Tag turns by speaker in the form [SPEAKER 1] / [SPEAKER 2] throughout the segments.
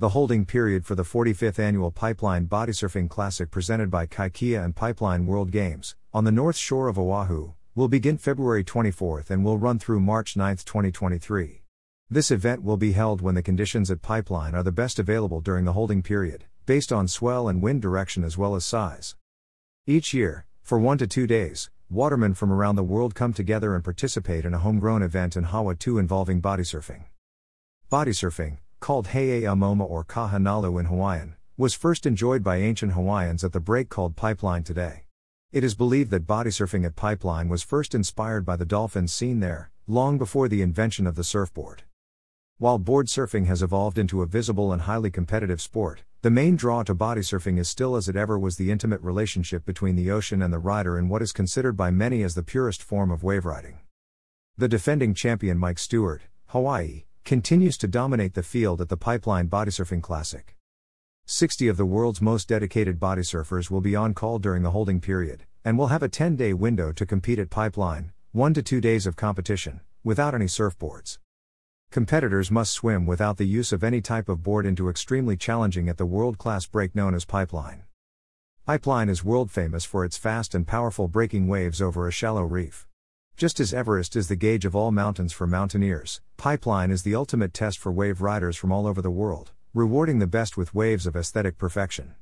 [SPEAKER 1] The holding period for the 45th annual Pipeline Bodysurfing Classic presented by Kaikia and Pipeline World Games, on the north shore of Oahu, will begin February 24th and will run through March 9, 2023. This event will be held when the conditions at Pipeline are the best available during the holding period, based on swell and wind direction as well as size. Each year, for one to two days, watermen from around the world come together and participate in a homegrown event in Hawaii involving bodysurfing. Bodysurfing, called He'e umauma or Kaha nalu in Hawaiian, was first enjoyed by ancient Hawaiians at the break called Pipeline today. It is believed that bodysurfing at Pipeline was first inspired by the dolphins seen there, long before the invention of the surfboard. While board surfing has evolved into a visible and highly competitive sport, the main draw to bodysurfing is still as it ever was the intimate relationship between the ocean and the rider in what is considered by many as the purest form of wave riding. The defending champion Mike Stewart, Hawaii, continues to dominate the field at the Pipeline Bodysurfing Classic. 60 of the world's most dedicated body surfers will be on call during the holding period, and will have a 10 day window to compete at Pipeline, 1 to 2 days of competition, without any surfboards. Competitors must swim without the use of any type of board into extremely challenging at the world class break known as Pipeline. Pipeline is world famous for its fast and powerful breaking waves over a shallow reef. Just as Everest is the gauge of all mountains for mountaineers, Pipeline is the ultimate test for wave riders from all over the world rewarding the best with waves of aesthetic perfection.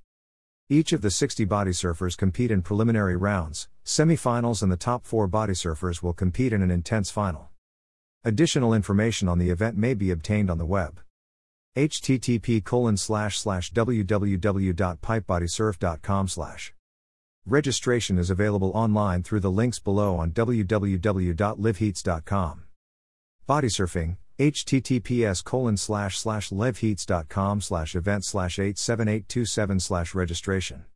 [SPEAKER 1] Each of the 60 body surfers compete in preliminary rounds, semifinals, and the top four body surfers will compete in an intense final. Additional information on the event may be obtained on the web. http www.pipebodysurf.com Registration is available online through the links below on www.liveheats.com. Bodysurfing, https colon slash slash liveheats.com slash event slash 87827 slash registration